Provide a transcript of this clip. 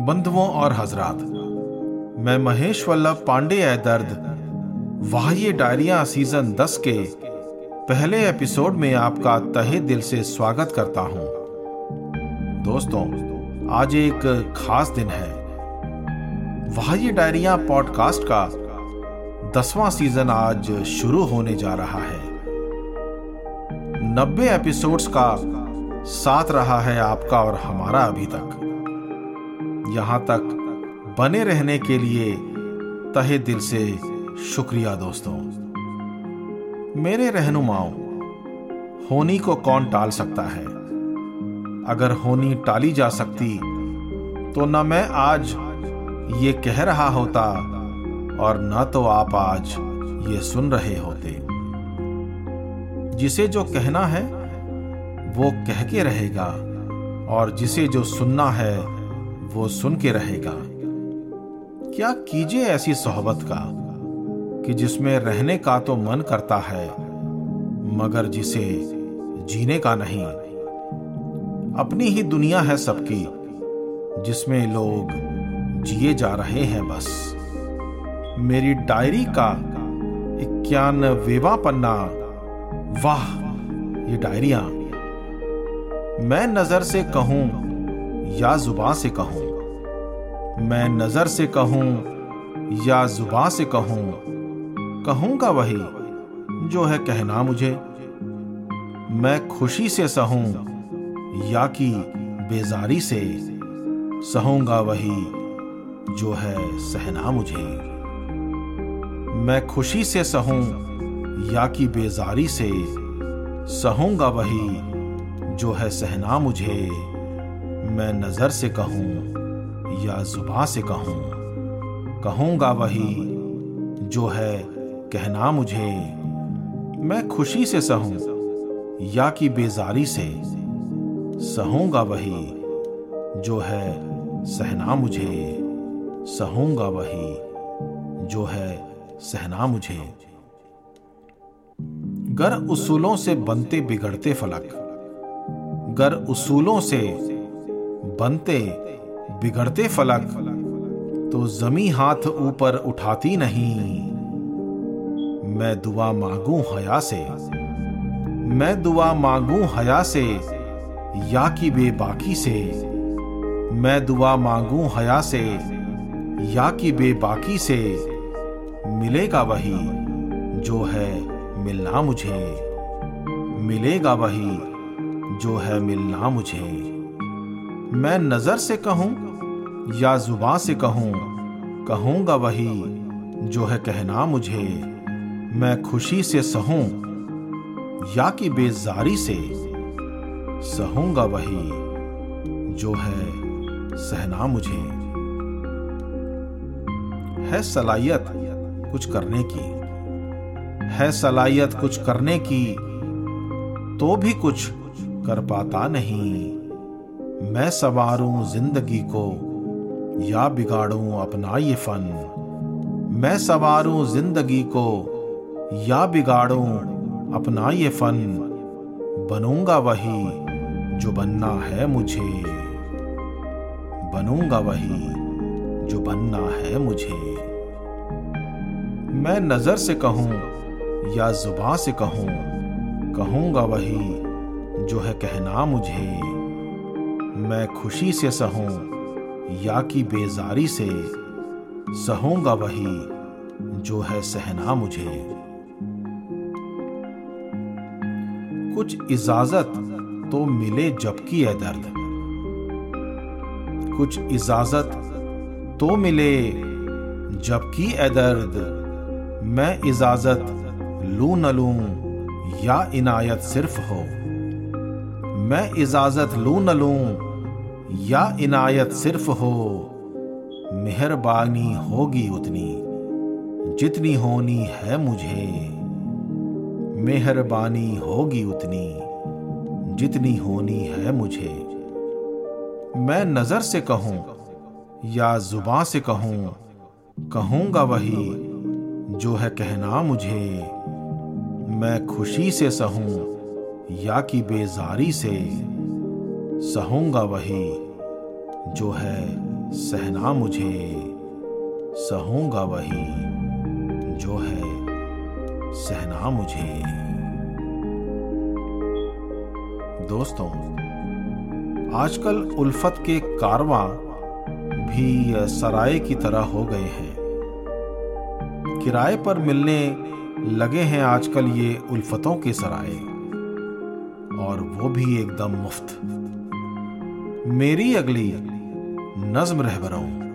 बंधुओं और हजरात, मैं महेश वल्लभ पांडे है दर्द, वाह्य डायरिया सीज़न 10 के पहले एपिसोड में आपका तहे दिल से स्वागत करता हूँ। दोस्तों, आज एक खास दिन है। वाह्य डायरिया पॉडकास्ट का दसवां सीज़न आज शुरू होने जा रहा है। नब्बे एपिसोड्स का साथ रहा है आपका और हमारा अभी तक। यहाँ तक बने रहने के लिए तहे दिल से शुक्रिया दोस्तों। मेरे रहनुमाओं, होनी को कौन टाल सकता है? अगर होनी टाली जा सकती तो न मैं आज ये कह रहा होता और न तो आप आज ये सुन रहे होते। जिसे जो कहना है, वो कह के रहेगा और जिसे जो सुनना है वो सुन के रहेगा। क्या कीजिए ऐसी सोहबत का, कि जिसमें रहने का तो मन करता है, मगर जिसे जीने का नहीं। अपनी ही दुनिया है सबकी, जिसमें लोग जिए जा रहे हैं बस। मेरी डायरी का इक्यानवेवा पन्ना वाह, ये डायरिया। मैं नज़र से कहूँ या जुबा से कहूँ। मैं नज़र से कहूँ या जुबा से कहूँ, कहूँगा वही जो है कहना मुझे। मैं खुशी से सहूं या कि बेजारी से सहूँगा वही जो है सहना मुझे। मैं खुशी से सहूं या कि बेजारी से सहूँगा वही जो है सहना मुझे। मैं नज़र से कहूँ या जुबा से कहूँ, कहूँगा वही जो है कहना मुझे। मैं खुशी से सहूं या कि बेजारी से, सहूँगा वही जो है सहना मुझे। सहूँगा वही जो है सहना मुझे। गर उसूलों से बनते बिगड़ते फलक, गर उसूलों से बनते, बिगड़ते फलक तो जमी हाथ ऊपर उठाती नहीं। मैं दुआ मांगू हया से, मैं दुआ मांगू हया से, या की बेबाकी से। मैं दुआ मांगू हया से, या की बेबाकी से। मिलेगा वही जो है मिलना मुझे, मिलेगा वही जो है मिलना मुझे। मैं नज़र से कहूँ या जुबा से कहूँ, कहूँगा वही जो है कहना मुझे। मैं खुशी से सहूं या कि बेजारी से सहूँगा वही जो है सहना मुझे। है सलाहियत कुछ करने की, है सलाहियत कुछ करने की तो भी कुछ कर पाता नहीं। मैं सवारूं ज़िंदगी को, या बिगाड़ूं अपना ये फन। मैं सवारूं ज़िंदगी को, या बिगाड़ूं अपना ये फन। बनूँगा वही जो बनना है मुझे। बनूँगा वही जो बनना है मुझे। मैं नज़र से कहूँ, या जुबा से कहूँ, कहूँगा वही जो है कहना मुझे। मैं खुशी से सहूं, या कि बेजारी से, सहूँगा वही जो है सहना मुझे। कुछ इजाज़त तो मिले जबकि है दर्द। कुछ इजाज़त तो मिले जबकि ए दर्द। मैं इजाज़त लू न लू या इनायत सिर्फ़ हो। मैं इजाज़त लू न लू या इनायत सिर्फ़ हो, मेहरबानी होगी उतनी, जितनी होनी है मुझे। मेहरबानी होगी उतनी, जितनी होनी है मुझे। मैं नज़र से कहूँ या जुबा से कहूँ, कहूँगा वही जो है कहना मुझे। मैं खुशी से सहूं या कि बेजारी से। सहूँगा वही जो है सहना मुझे। सहूँगा वही जो है सहना मुझे। दोस्तों, आजकल उल्फत के कारवा भी सराय की तरह हो गए हैं। किराए पर मिलने लगे हैं आजकल ये उल्फतों के सराय, और वो भी एकदम मुफ़्त। मेरी अगली नज्म रहबरों